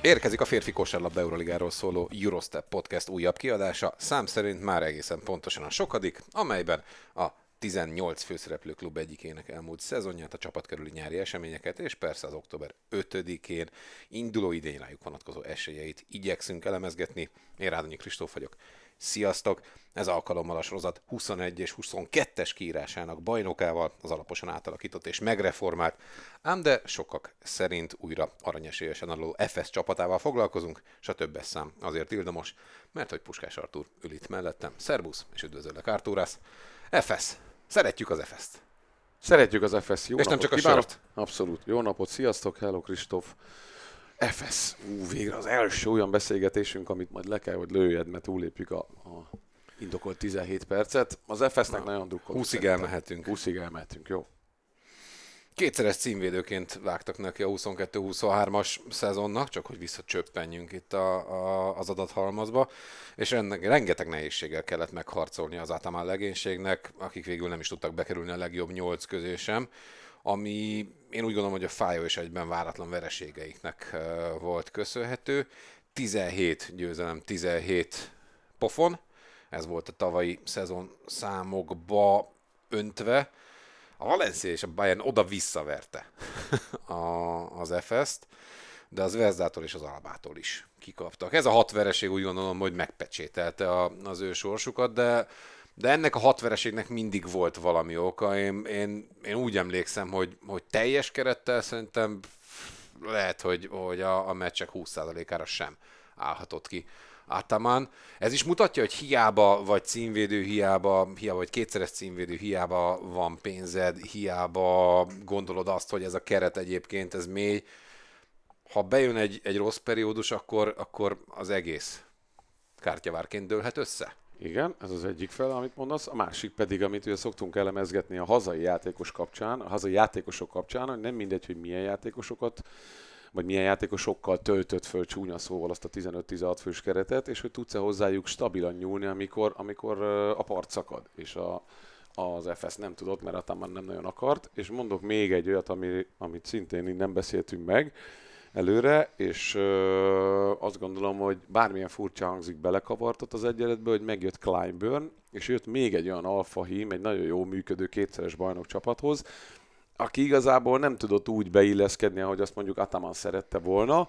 Érkezik a férfi kosárlabda Euroligáról szóló Eurostep podcast újabb kiadása, szám szerint már egészen pontosan a sokadik, amelyben a 18 főszereplő klub egyikének elmúlt szezonját, a csapat körüli nyári eseményeket, és persze az október 5-én induló idén rájuk vonatkozó esélyeit igyekszünk elemezgetni. Én Rádonyi Kristóf vagyok. Sziasztok! Ez alkalommal a sorozat 21 és 22-es kiírásának bajnokával, az alaposan átalakított és megreformált, ám de sokak szerint újra aranyesélyesen aluló FS csapatával foglalkozunk, és a többes szám azért illdomos, mert hogy Puskás Artúr ül itt mellettem. Szerbusz, és üdvözöllek Artúrász. FS. Szeretjük az FS-t. Szeretjük az FS. Jó És nem napot csak a kívánok. sört. Abszolút. Jó napot, sziasztok, hello Kristóf. FS. Ú, végre az első olyan beszélgetésünk, amit majd le kell, hogy lőjed, mert túlépjük a, a indokolt 17 percet. Az FS-nek nagyon drukkolunk. 20-ig elmehetünk. 20-ig elmehetünk, jó. Kétszeres címvédőként vágtak neki a 22-23-as szezonnak, csak hogy visszacsöppenjünk itt a, a, az adathalmazba, és ennek rengeteg nehézséggel kellett megharcolni az Atamán legénységnek, akik végül nem is tudtak bekerülni a legjobb nyolc közé sem, ami én úgy gondolom, hogy a fájó és egyben váratlan vereségeiknek volt köszönhető. 17 győzelem, 17 pofon, ez volt a tavalyi szezon számokba öntve, a Valencia és a Bayern oda visszaverte az FS-t, de az Vezdától és az Albától is kikaptak. Ez a hat vereség úgy gondolom, hogy megpecsételte az ő sorsukat, de, de ennek a hat vereségnek mindig volt valami oka. Én, én, én úgy emlékszem, hogy, hogy teljes kerettel szerintem lehet, hogy, hogy a, a meccsek 20%-ára sem állhatott ki Ataman. Ez is mutatja, hogy hiába vagy címvédő, hiába, hiába vagy kétszeres címvédő, hiába van pénzed, hiába gondolod azt, hogy ez a keret egyébként, ez mély. Ha bejön egy, egy rossz periódus, akkor, akkor az egész kártyavárként dőlhet össze. Igen, ez az egyik fel, amit mondasz. A másik pedig, amit ugye szoktunk elemezgetni a hazai játékos kapcsán, a hazai játékosok kapcsán, hogy nem mindegy, hogy milyen játékosokat vagy milyen játékosokkal töltött föl csúnya szóval azt a 15-16 fős keretet, és hogy tudsz-e hozzájuk stabilan nyúlni, amikor, amikor a part szakad, és a, az FS nem tudott, mert Ataman nem nagyon akart, és mondok még egy olyat, ami, amit szintén így nem beszéltünk meg előre, és ö, azt gondolom, hogy bármilyen furcsa hangzik, belekavartott az egyenletbe, hogy megjött Kleinburn, és jött még egy olyan alfa hím, egy nagyon jó működő kétszeres bajnok csapathoz, aki igazából nem tudott úgy beilleszkedni, ahogy azt mondjuk Ataman szerette volna.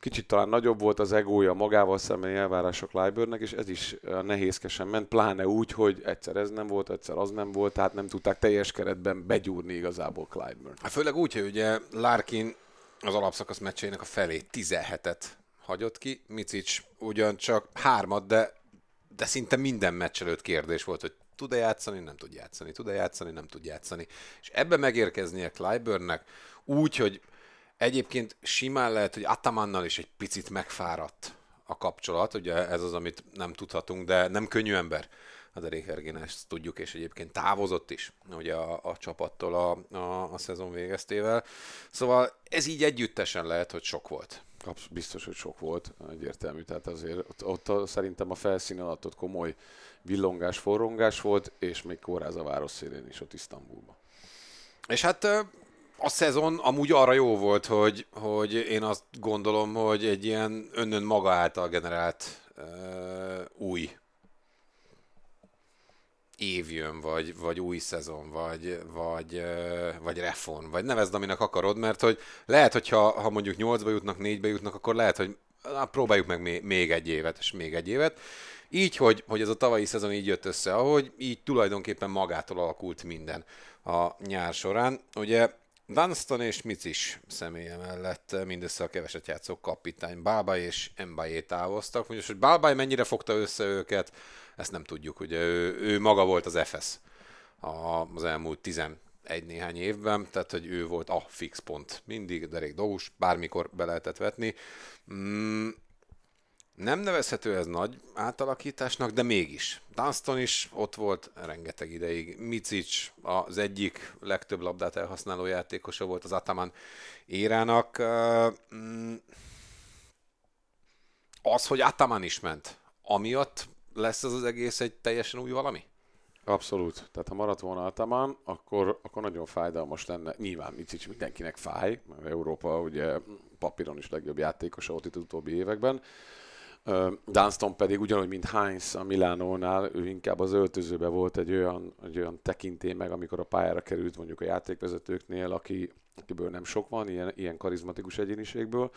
Kicsit talán nagyobb volt az egója magával szembeni elvárások Leibörnek, és ez is eh, nehézkesen ment, pláne úgy, hogy egyszer ez nem volt, egyszer az nem volt, tehát nem tudták teljes keretben begyúrni igazából Clyburn. Hát főleg úgy, hogy ugye Larkin az alapszakasz meccsének a felé 17-et hagyott ki, Micic ugyancsak hármat, de, de szinte minden meccs előtt kérdés volt, hogy tud-e játszani, nem tud játszani, tud-e játszani, nem tud játszani. És ebbe megérkeznie Clyburnnek úgy, hogy egyébként simán lehet, hogy Atamannal is egy picit megfáradt a kapcsolat, ugye ez az, amit nem tudhatunk, de nem könnyű ember. A Derek Hergén ezt tudjuk, és egyébként távozott is ugye a, a csapattól a, a, a szezon végeztével. Szóval ez így együttesen lehet, hogy sok volt. Absz- biztos, hogy sok volt, egyértelmű. Tehát azért ott, ott a, szerintem a felszín alatt ott komoly villongás, forrongás volt, és még kóráz a város szélén is ott Isztambulban. És hát a szezon amúgy arra jó volt, hogy, hogy én azt gondolom, hogy egy ilyen önnön maga által generált uh, új év jön, vagy, vagy új szezon, vagy, vagy, vagy reform, vagy nevezd, aminek akarod, mert hogy lehet, hogyha ha mondjuk 8-ba jutnak, 4-be jutnak, akkor lehet, hogy na, próbáljuk meg még egy évet, és még egy évet. Így, hogy, hogy ez a tavalyi szezon így jött össze, ahogy így tulajdonképpen magától alakult minden a nyár során. Ugye Dunstan és Micis személye mellett mindössze a keveset játszó kapitány Bábály és Mbaye távoztak. Most, hogy Bábály mennyire fogta össze őket, ezt nem tudjuk. Ugye ő, ő maga volt az FS az elmúlt 11 néhány évben, tehát hogy ő volt a fix pont mindig, derék dolgos, bármikor be lehetett vetni. Mm, Nem nevezhető ez nagy átalakításnak, de mégis. Dunston is ott volt rengeteg ideig. Micic az egyik legtöbb labdát elhasználó játékosa volt az Ataman érának. Mm, az, hogy Ataman is ment, amiatt lesz ez az egész egy teljesen új valami? Abszolút. Tehát ha maradt volna Ataman, akkor, akkor nagyon fájdalmas lenne. Nyilván Micic mindenkinek fáj, mert Európa ugye papíron is legjobb játékosa volt itt utóbbi években. Dunston pedig ugyanúgy, mint Heinz a Milánónál, ő inkább az öltözőbe volt egy olyan, egy olyan tekintély meg, amikor a pályára került mondjuk a játékvezetőknél, aki, akiből nem sok van, ilyen, ilyen karizmatikus egyéniségből.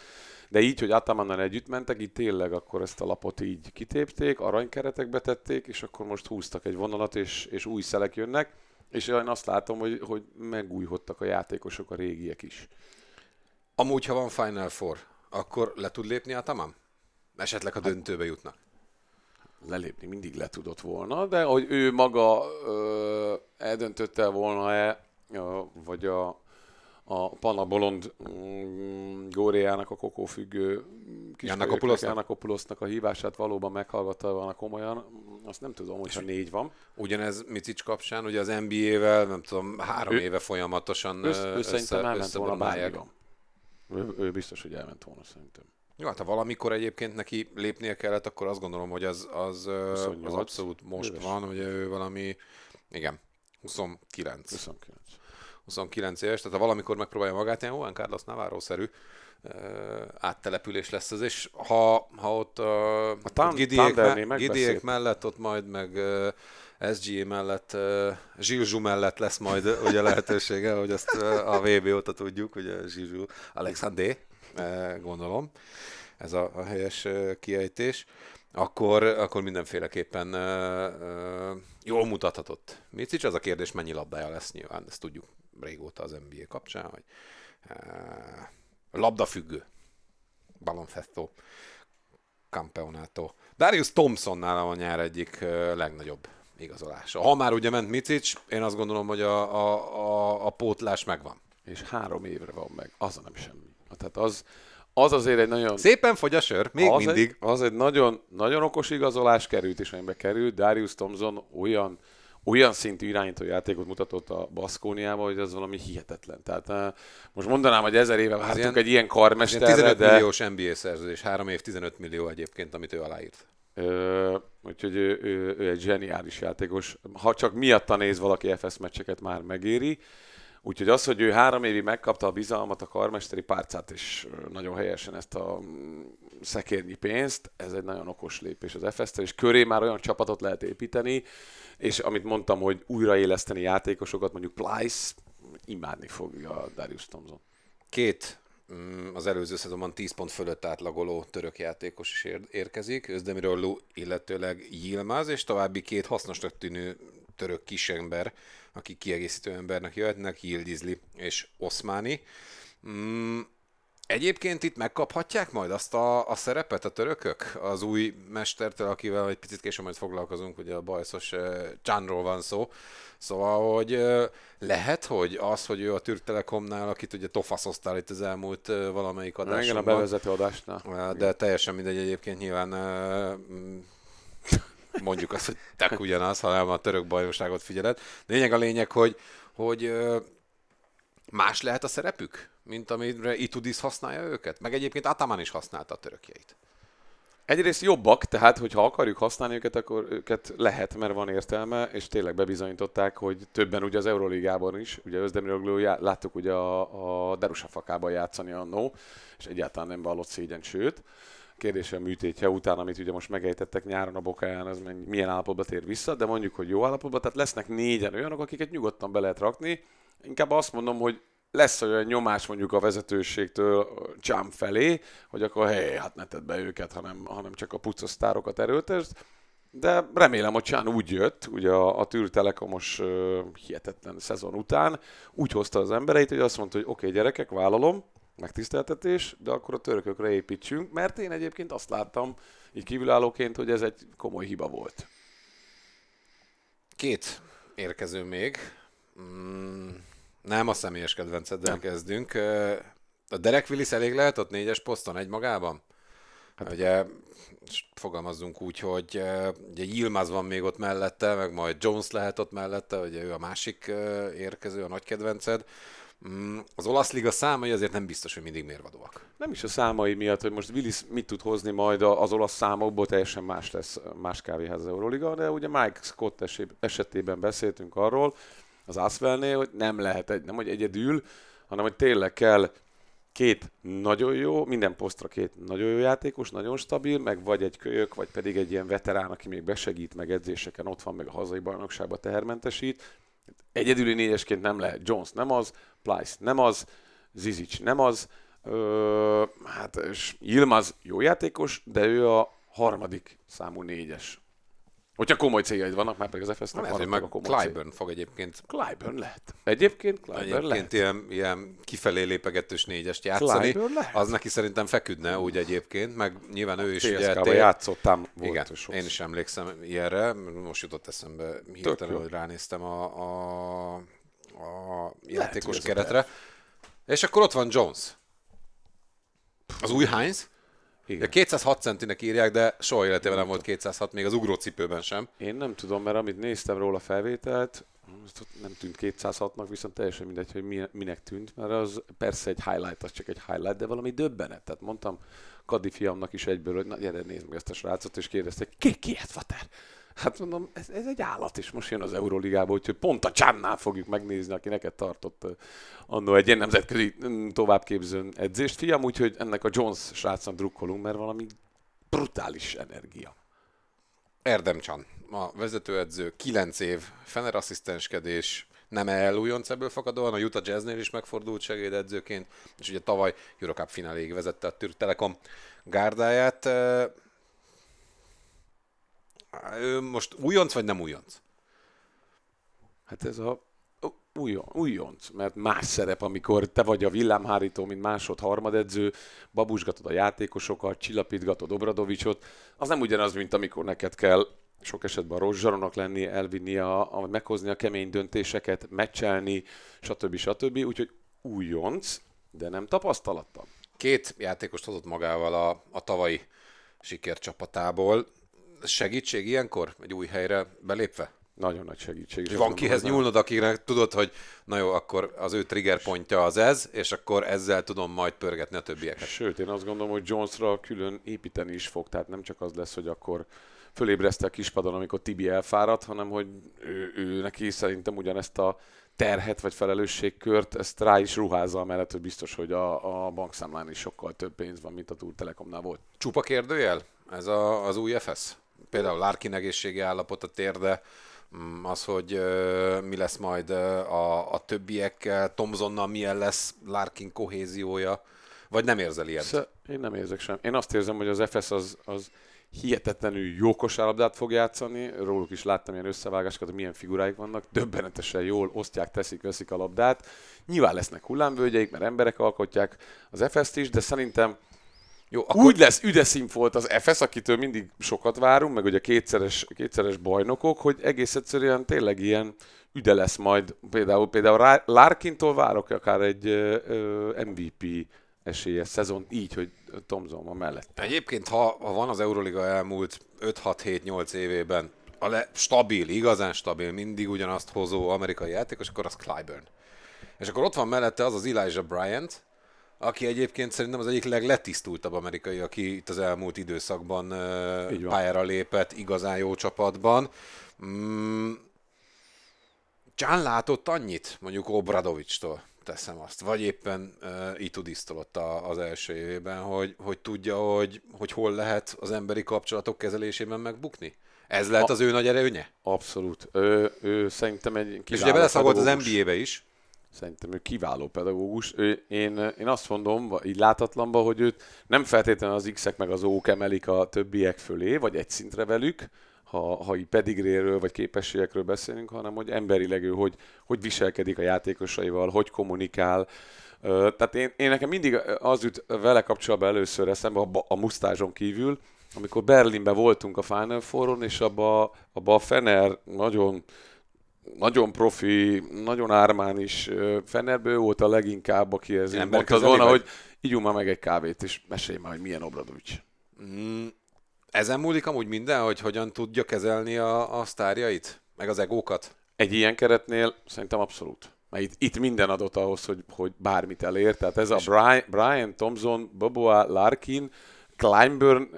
De így, hogy Atamannal együtt mentek, így tényleg akkor ezt a lapot így kitépték, aranykeretekbe tették, és akkor most húztak egy vonalat, és, és új szelek jönnek. És én azt látom, hogy, hogy megújhodtak a játékosok, a régiek is. Amúgy, ha van Final Four, akkor le tud lépni Ataman? Esetleg, ha hát, döntőbe jutnak. Lelépni mindig le tudott volna, de hogy ő maga ö, eldöntötte volna-e, vagy a, a Pana Bolond mm, Góriának, a kokófüggő Jannakopulosznak a hívását valóban meghallgatta volna komolyan, azt nem tudom, hogyha négy van. Ugyanez Micic kapcsán, ugye az NBA-vel, nem tudom, három ő, éve folyamatosan össze, ő, ő szerintem elment volna bármi ő, ő biztos, hogy elment volna szerintem. Jó, hát ha valamikor egyébként neki lépnie kellett, akkor azt gondolom, hogy az, az, az abszolút most éves. van, hogy ő valami, igen, 29. 29. 29 éves, tehát ha valamikor megpróbálja magát, ilyen Juan Carlos Navarro-szerű áttelepülés lesz ez, és ha, ha ott uh, a tam, Gidiék, me, Gidiék mellett, ott majd meg uh, SGA mellett, uh, Zsilzsú mellett lesz majd ugye lehetősége, hogy azt uh, a VB óta tudjuk, ugye Zsilzsú Alexandé, gondolom, ez a, a helyes kiejtés, akkor, akkor mindenféleképpen uh, jól mutathatott. Micic, az a kérdés, mennyi labdája lesz nyilván, ezt tudjuk régóta az NBA kapcsán, hogy labdafüggő, balonfesto, campeonato. Darius Thompsonnál a nyár egyik legnagyobb igazolása. Ha már ugye ment Micic, én azt gondolom, hogy a, a, a, a pótlás megvan. És három évre van meg, az nem semmi. Tehát az, az azért egy nagyon... Szépen fogy a sör, még az mindig. Egy, az egy nagyon, nagyon okos igazolás került, és amiben került. Darius Thompson olyan, olyan szintű irányító játékot mutatott a Baszkóniában, hogy az valami hihetetlen. Tehát uh, most mondanám, hogy ezer éve vártunk ilyen, egy ilyen karmesterre, 15 de... milliós NBA szerződés, 3 év 15 millió egyébként, amit ő aláírt. Ö, úgyhogy ő, ő, ő, egy zseniális játékos. Ha csak miatta néz valaki FS meccseket, már megéri. Úgyhogy az, hogy ő három évig megkapta a bizalmat, a karmesteri párcát, és nagyon helyesen ezt a mm, szekérnyi pénzt, ez egy nagyon okos lépés az fs és köré már olyan csapatot lehet építeni, és amit mondtam, hogy újraéleszteni játékosokat, mondjuk Plyce, imádni fogja Darius Thompson. Két mm, az előző szezonban 10 pont fölött átlagoló török játékos is érkezik, Özdemirolló, illetőleg Yilmaz, és további két hasznosnak tűnő török kisember, akik kiegészítő embernek jöhetnek, Yildizli és Oszmáni. Mm, Egyébként itt megkaphatják majd azt a, a szerepet a törökök az új mestertől, akivel egy picit később majd foglalkozunk, ugye a bajszos uh, Csánról van szó. Szóval, hogy uh, lehet, hogy az, hogy ő a Türk Telekomnál, akit ugye tofaszoztál itt az elmúlt uh, valamelyik adásban. Igen, a bevezető adásnál. Uh, de teljesen mindegy egyébként nyilván uh, mondjuk azt, hogy tek ugyanaz, ha nem a török bajnokságot figyeled. Lényeg a lényeg, hogy, hogy más lehet a szerepük, mint amire Itudis használja őket? Meg egyébként Ataman is használta a törökjeit. Egyrészt jobbak, tehát hogyha akarjuk használni őket, akkor őket lehet, mert van értelme, és tényleg bebizonyították, hogy többen ugye az Euróligában is, ugye Özdemirogló láttuk ugye a, a Derusafakában játszani annó, és egyáltalán nem vallott szégyen, sőt kérdése a műtétje után, amit ugye most megejtettek nyáron a bokáján, az milyen állapotba tér vissza, de mondjuk, hogy jó állapotban, tehát lesznek négyen olyanok, akiket nyugodtan be lehet rakni. Inkább azt mondom, hogy lesz olyan nyomás mondjuk a vezetőségtől Csám felé, hogy akkor hé, hát ne tedd be őket, hanem, hanem csak a pucosztárokat erőltesd. De remélem, hogy Csán úgy jött, ugye a, a Tűr Telekomos uh, hihetetlen szezon után, úgy hozta az embereit, hogy azt mondta, hogy oké, okay, gyerekek, vállalom, megtiszteltetés, de akkor a törökökre építsünk, mert én egyébként azt láttam, így kívülállóként, hogy ez egy komoly hiba volt. Két érkező még. Mm, nem a személyes kedvenceddel kezdünk. A Derek Willis elég lehet ott négyes poszton egy magában? Hát ugye fogalmazzunk úgy, hogy ugye Yilmaz van még ott mellette, meg majd Jones lehet ott mellette, ugye ő a másik érkező, a nagy kedvenced. Mm, az olasz liga számai azért nem biztos, hogy mindig mérvadóak. Nem is a számai miatt, hogy most Willis mit tud hozni majd az olasz számokból, teljesen más lesz, más kávéház az Euroliga, de ugye Mike Scott esetében beszéltünk arról, az Asvelnél, hogy nem lehet, egy, nem hogy egyedül, hanem hogy tényleg kell két nagyon jó, minden posztra két nagyon jó játékos, nagyon stabil, meg vagy egy kölyök, vagy pedig egy ilyen veterán, aki még besegít, meg edzéseken ott van, meg a hazai bajnokságba tehermentesít. Egyedüli négyesként nem lehet. Jones nem az, Plyce nem az, Zizic nem az, Ö, hát és Yilmaz jó játékos, de ő a harmadik számú négyes. Hogyha komoly céljaid vannak, már pedig az FS-nek van meg a komoly Clyburn cél. fog egyébként. Clyburn lehet. Egyébként Clyburn egyébként lehet. Ilyen, ilyen kifelé lépegetős négyest játszani. Az neki szerintem feküdne úgy egyébként, meg nyilván ő is ugye... Játszottam. Igen, én is emlékszem ilyenre. Most jutott eszembe hirtelen, hogy ránéztem a, a, a játékos lehet, keretre. És akkor ott van Jones. Az új Heinz? Igen. 206 centinek írják, de soha életében nem volt 206, még az ugrócipőben sem. Én nem tudom, mert amit néztem róla felvételt, nem tűnt 206-nak, viszont teljesen mindegy, hogy minek tűnt, mert az persze egy highlight, az csak egy highlight, de valami döbbenet. Tehát mondtam Kadi fiamnak is egyből, hogy na gyere, nézd meg ezt a srácot, és kérdezték, ki, ki ez Vater? Hát mondom, ez, ez egy állat, és most jön az Euroligába, úgyhogy pont a Csánnál fogjuk megnézni, aki neked tartott annó egy ilyen nemzetközi továbbképzőn edzést. Fiam, úgyhogy ennek a Jones srácnak drukkolunk, mert valami brutális energia. Erdemcsan, a vezetőedző, 9 év Fener asszisztenskedés, nem elújonc ebből fakadóan, a Utah Jazznél is megfordult segédedzőként, és ugye tavaly Eurocup fináléig vezette a Türk Telekom gárdáját. Ő most újonc, vagy nem újonc? Hát ez a újon, újonc, mert más szerep, amikor te vagy a villámhárító, mint másod harmadedző, babusgatod a játékosokat, csillapítgatod Obradovicsot, az nem ugyanaz, mint amikor neked kell sok esetben a rozsaronak lenni, elvinni, a, a, meghozni a kemény döntéseket, meccselni, stb. stb. Úgyhogy újonc, de nem tapasztalattal. Két játékost hozott magával a, a tavalyi sikercsapatából segítség ilyenkor egy új helyre belépve? Nagyon nagy segítség. És van kihez nyúlnod, akinek tudod, hogy na jó, akkor az ő trigger pontja az ez, és akkor ezzel tudom majd pörgetni a többieket. Sőt, én azt gondolom, hogy Jonesra külön építeni is fog, tehát nem csak az lesz, hogy akkor fölébreszte a kispadon, amikor Tibi elfáradt, hanem hogy ő, ő neki szerintem ugyanezt a terhet vagy felelősségkört, ezt rá is ruházza mellett, hogy biztos, hogy a, a bankszámlán is sokkal több pénz van, mint a Túl Telekomnál volt. Csupa kérdőjel? Ez a, az új FS? Például Larkin egészségi állapot, a térde, mm, az, hogy mi lesz majd a, a többiekkel, Tomzonnal milyen lesz Larkin kohéziója, vagy nem érzel ilyet? Sz- én nem érzek sem. Én azt érzem, hogy az FS az, az hihetetlenül jó kosárlabdát fog játszani, róluk is láttam ilyen összevágásokat, milyen figuráik vannak, döbbenetesen jól osztják, teszik, veszik a labdát. Nyilván lesznek hullámvölgyeik, mert emberek alkotják az FS-t is, de szerintem jó, akkor... Úgy lesz üdeszín volt az FS, akitől mindig sokat várunk, meg ugye kétszeres, kétszeres bajnokok, hogy egész egyszerűen tényleg ilyen üde lesz majd. Például, például Larkintól várok akár egy MVP esélyes szezon, így, hogy Tomzon van mellett. Egyébként, ha, ha van az Euroliga elmúlt 5-6-7-8 évében a le, stabil, igazán stabil, mindig ugyanazt hozó amerikai játékos, akkor az Clyburn. És akkor ott van mellette az az Elijah Bryant, aki egyébként szerintem az egyik legletisztultabb amerikai, aki itt az elmúlt időszakban pályára lépett, igazán jó csapatban. Mm, Csán látott annyit, mondjuk Obradovicstól teszem azt, vagy éppen uh, Itudisztól ott a, az első évében, hogy, hogy tudja, hogy, hogy hol lehet az emberi kapcsolatok kezelésében megbukni? Ez lehet az ő nagy erőnye? Abszolút. Ő, ő szerintem egy És ugye beleszagolt az NBA-be is. Szerintem ő kiváló pedagógus. Ő, én, én azt mondom, így látatlanban, hogy őt nem feltétlenül az X-ek meg az O-k emelik a többiek fölé, vagy egy szintre velük, ha, ha így pedigréről vagy képességekről beszélünk, hanem hogy emberileg ő hogy, hogy viselkedik a játékosaival, hogy kommunikál. Tehát én, én nekem mindig az jut vele kapcsolatban először eszembe, a, a musztázson kívül, amikor Berlinben voltunk a Final Four-on, és abba, abba a Fener nagyon nagyon profi, nagyon ármán is Fenerből volt a leginkább, aki ez mondta volna, hogy ígyunk már meg egy kávét, és mesélj már, hogy milyen Obradovics. Mm, ezen múlik amúgy minden, hogy hogyan tudja kezelni a, a sztárjait? Meg az egókat? Egy ilyen keretnél szerintem abszolút. Mert itt, itt minden adott ahhoz, hogy, hogy bármit elér. Tehát ez a Brian, Brian Thompson, Boboa, Larkin, Kleinburn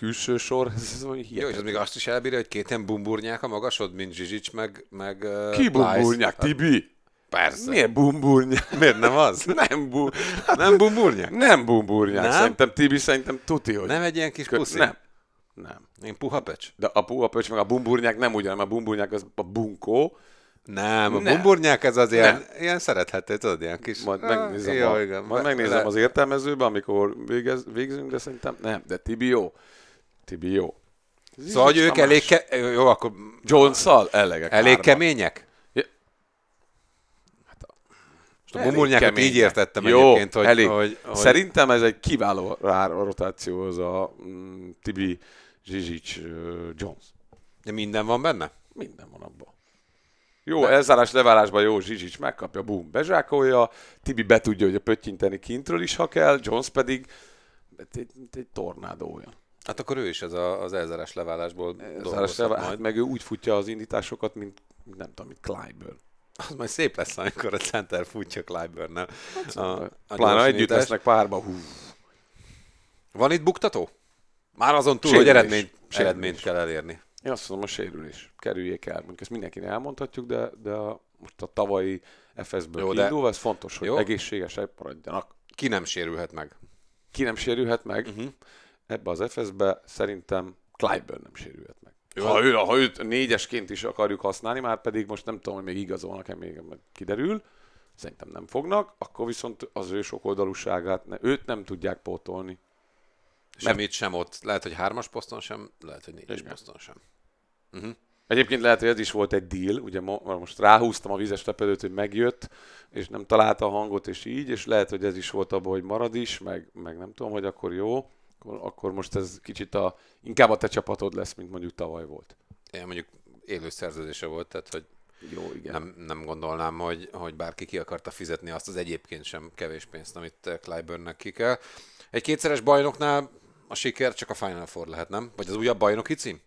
külső sor, ez, ez olyan Jó, és az még azt is elbírja, hogy két ilyen bumburnyák a magasod, mint Zsizsics, meg, meg Ki bumbulnyák, Plyce. Tibi? Persze. Milyen bumbulnyák? Miért nem az? Nem, bu... Nem bumburnyák? nem bumbulnyák. Nem? Szerintem Tibi szerintem tuti, hogy... Nem egy ilyen kis puszi? Nem. Nem. Én puha pecs? De a puhapöcs meg a bumburnyák nem ugyan, mert a bumburnyák az a bunkó. Nem, a Nem. bumburnyák ez az ilyen, Nem. ilyen szerethető, tudod, ilyen kis... Majd Ah, megnézem, jó, a, igen. majd megnézem le- az értelmezőben, amikor végez, végzünk, de szerintem nem. De Tibi jó. Tibi jó. Szóval, hogy ők elég, ke- jó, akkor Jones-szal elegek elég hárman. kemények? Ja. Most a kemények. így értettem Jó, egyébként, hogy, elég. hogy, hogy Szerintem ez egy kiváló rá rotáció az a mm, Tibi Zsizsics uh, Jones. de minden van benne? Minden van abban. Jó, elzárás levárásban jó, Zsizsics megkapja, bum, bezsákolja, Tibi be tudja, hogy a pöttyinteni kintről is, ha kell, Jones pedig egy, egy tornádó olyan. Hát akkor ő is ez a, az elzárás leválásból Elzárás levárás, hát majd. meg ő úgy futja az indításokat, mint nem tudom, mint Clyburn. Az majd szép lesz, amikor a center futja Clyburn-nel. A, a Pláne együtt lesznek párba, hú. Van itt buktató? Már azon túl, Sérülés. hogy eredményt, Sérülés. eredményt kell elérni. Én azt mondom, a sérülés. Kerüljék el. Mondjuk ezt mindenkinek elmondhatjuk, de, de a, most a tavalyi FS-ből Jó, de- kiindulva, ez fontos, hogy Jó. egészségesek maradjanak. Ki nem sérülhet meg? Ki nem sérülhet meg, uh-huh. Ebbe az FS-be szerintem Clyburn nem sérülhet meg. Jó. Ha, ő, ha őt négyesként is akarjuk használni, már pedig most nem tudom, hogy még igazolnak-e, még kiderül, szerintem nem fognak, akkor viszont az ő sokoldalúságát, ne, őt nem tudják pótolni. Semmit sem ott. Lehet, hogy hármas poszton sem, lehet, hogy négyes Igen. poszton sem. Egyébként lehet, hogy ez is volt egy deal, ugye mo- most ráhúztam a vizes lepedőt, hogy megjött, és nem találta a hangot, és így, és lehet, hogy ez is volt abban, hogy marad is, meg, meg nem tudom, hogy akkor jó, akkor, akkor most ez kicsit a, inkább a te csapatod lesz, mint mondjuk tavaly volt. Én mondjuk élő szerződése volt, tehát hogy Jó, igen. nem, nem gondolnám, hogy, hogy bárki ki akarta fizetni azt az egyébként sem kevés pénzt, amit eh, Clyburnnek ki kell. Egy kétszeres bajnoknál a siker csak a Final Four lehet, nem? Vagy az újabb bajnoki cím?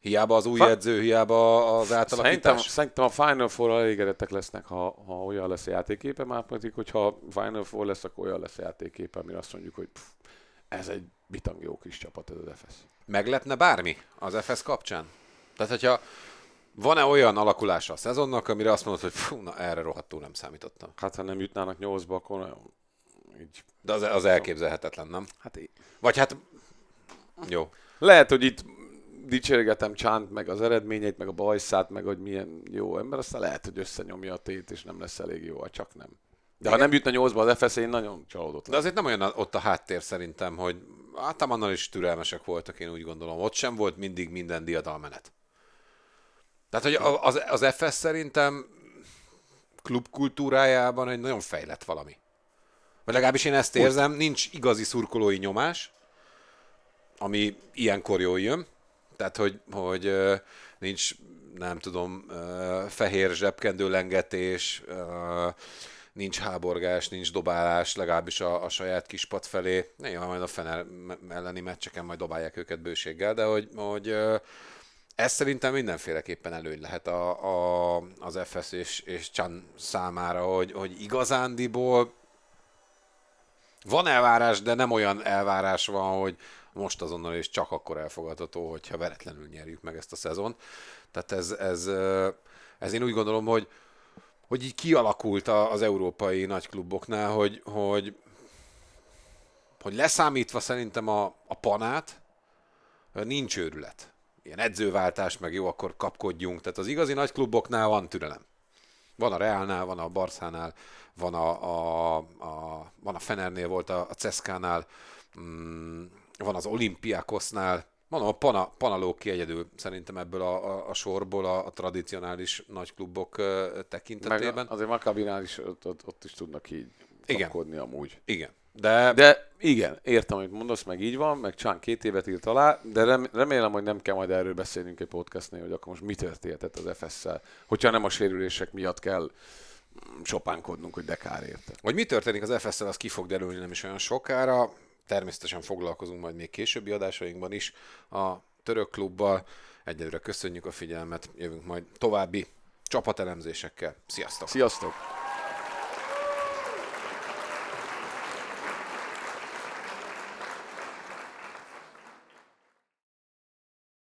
Hiába az új Fa- edző, hiába az Szerintem, átalakítás? szerintem a Final four elégedettek lesznek, ha, ha olyan lesz a játéképe, már pedig, hogyha Final Four lesz, akkor olyan lesz a játéképe, amire azt mondjuk, hogy pff, ez egy bitang jó kis csapat ez az FS. Meglepne bármi az FS kapcsán? Tehát, hogyha van-e olyan alakulása a szezonnak, amire azt mondod, hogy fú, na erre rohadtul nem számítottam. Hát ha nem jutnának nyolcba, akkor így, De az, az elképzelhetetlen, nem? hát így. Vagy hát... Jó. Lehet, hogy itt dicsérgetem Csánt, meg az eredményeit, meg a bajszát, meg hogy milyen jó ember, aztán lehet, hogy összenyomja a tét, és nem lesz elég jó, csak nem. De ha nem jutna nyolcba az FS, én nagyon csalódott De azért nem olyan ott a háttér szerintem, hogy általában annál is türelmesek voltak, én úgy gondolom. Ott sem volt mindig minden diadalmenet. Tehát, hogy az, az FS szerintem klubkultúrájában egy nagyon fejlett valami. Vagy legalábbis én ezt érzem, nincs igazi szurkolói nyomás, ami ilyenkor jól jön. Tehát, hogy, hogy nincs, nem tudom, fehér zsebkendő lengetés, nincs háborgás, nincs dobálás, legalábbis a, a saját kispad felé. Néha majd a Fener elleni meccseken majd dobálják őket bőséggel, de hogy, hogy ez szerintem mindenféleképpen előny lehet a, a, az FS és, és Chan számára, hogy, hogy igazándiból van elvárás, de nem olyan elvárás van, hogy most azonnal és csak akkor elfogadható, hogyha veretlenül nyerjük meg ezt a szezont. Tehát ez, ez, ez én úgy gondolom, hogy, hogy így kialakult az európai nagykluboknál, hogy, hogy, hogy leszámítva szerintem a, a panát, nincs őrület. Ilyen edzőváltás, meg jó, akkor kapkodjunk. Tehát az igazi nagykluboknál van türelem. Van a Realnál, van a Barszánál, van a, a, a, van a Fenernél, volt a, a Ceszkánál, mm, van az Olimpiákosznál, van a Pana, Pana lóg ki egyedül szerintem ebből a, a, a sorból a, a tradicionális nagyklubok ö, Meg tekintetében. azért Makabinál is ott, ott, ott is tudnak így Igen. amúgy. Igen. De, de igen, értem, amit mondasz, meg így van, meg Csán két évet írt alá, de rem, remélem, hogy nem kell majd erről beszélnünk egy podcastnél, hogy akkor most mi történhetett az FS-szel, hogyha nem a sérülések miatt kell mm, sopánkodnunk, hogy de kár érte. hogy mi történik az FS-szel, az ki fog derülni nem is olyan sokára. Természetesen foglalkozunk majd még későbbi adásainkban is a török klubbal. Egyelőre köszönjük a figyelmet, jövünk majd további csapatelemzésekkel. Sziasztok! Sziasztok!